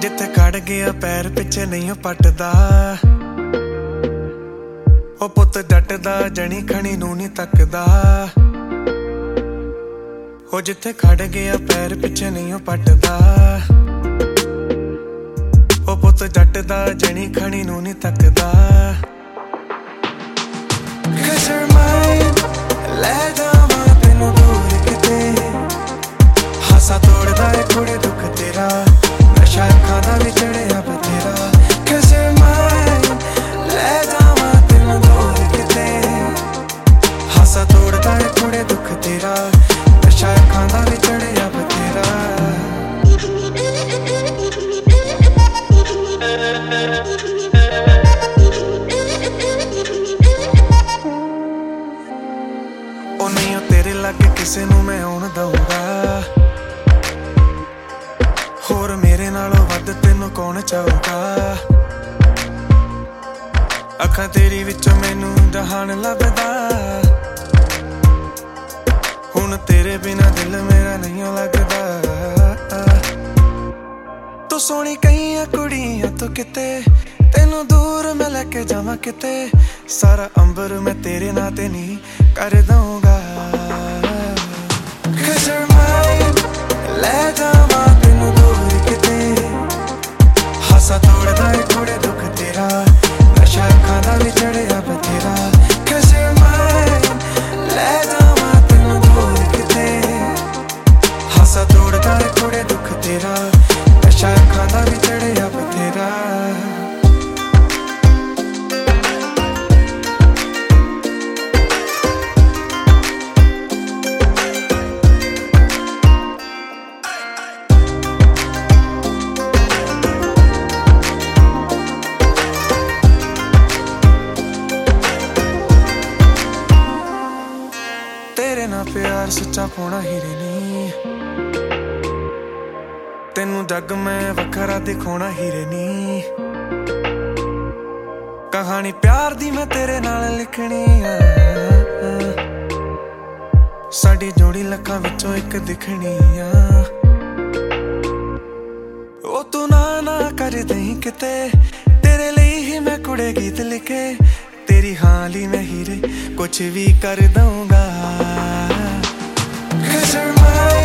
ਜਿੱਥੇ ਖੜ ਗਿਆ ਪੈਰ ਪਿੱਛੇ ਨਹੀਂ ਉਹ ਪੱਟਦਾ। ਉਹ ਪੁੱਤ ਡਟਦਾ ਜਣੀ ਖਣੀ ਨੂੰ ਨਹੀਂ ਤੱਕਦਾ। ਉਹ ਜਿੱਥੇ ਖੜ ਗਿਆ ਪੈਰ ਪਿੱਛੇ ਨਹੀਂ ਉਹ ਪੱਟਦਾ। ਉਹ ਪੁੱਤ ਜੱਟਦਾ ਜਣੀ ਖਣੀ ਨੂੰ ਨਹੀਂ ਤੱਕਦਾ। Cause you're mine, ਹਾਸਾ ਤੋੜਦਾ ਏ ਕੁੜੇ ਦੁੱਖ ਤੇਰਾ। ਨਸ਼ਾ ਅੱਖਾਂ ਦਾ ਵੀ ਚੜਿਆ ਬਤੇਰਾ ਉਹ ਨਹੀਂ ਉਹ ਤੇਰੇ ਲੱਗੇ ਕਿਸੇ ਨੂੰ ਮੈਂ ਆਉਣ ਦਊਂਗਾ। ਹੋਰ ਮੇਰੇ ਨਾਲੋਂ ਵੱਧ ਤੈਨੂੰ ਕੌਣ ਚਾਹੂਗਾ ਅੱਖਾਂ ਤੇਰੀ ਵਿੱਚੋਂ ਮੈਨੂੰ ਜਹਾਨ ਲੱਭਦਾ। ਤੇਰੇ ਬਿਨਾ ਦਿਲ ਮੇਰਾ ਨਹੀਂ ਲੱਗਦਾ। ਤੂੰ ਸੋਹਣੀ ਕਈਆਂ ਕੁੜੀਆਂ ਤੋਂ ਕਿਤੇ, ਤੈਨੂੰ ਦੂਰ ਮੈਂ ਲੈ ਕੇ ਜਾਵਾਂ ਕਿਤੇ। ਸਾਰਾ ਅੰਬਰ ਮੈਂ ਤੇਰੇ ਨਾਂ ਤੇ ਨਹੀਂ ਕਰ ਦਊਂਗਾ। ਤੇਰੇ ਨਾਲ ਪਿਆਰ ਸੱਚਾ ਪੋਣਾ ਹੀਰੇ ਨੀ। ਤੈਨੂੰ ਜੱਗ ਮੈਂ ਵੱਖਰਾ ਦਿਖਾਉਣਾ ਹੀਰੇ ਨੀ। ਕਹਾਣੀ ਪਿਆਰ ਦੀ ਮੈਂ ਤੇਰੇ ਨਾਲ ਲਿਖਣੀ ਆ। ਸਾਡੀ ਜੋੜੀ ਲੱਖਾਂ ਵਿੱਚੋਂ ਇੱਕ ਦਿਖਣੀ ਆ। ਉਹ ਤੂੰ ਨਾ ਨਾ ਕਰ ਦੇਈਂ ਕਿਤੇ। ਤੇਰੇ ਲਈ ਹੀ ਮੈਂ ਕੁੜੇ ਗੀਤ ਲਿਖੇ। ਤੇਰੀ ਹਾਂ ਲਈ ਮੈਂ ਹੀਰੇ। ਕੁਛ ਵੀ ਕਰ ਦਊਂਗਾ। turn my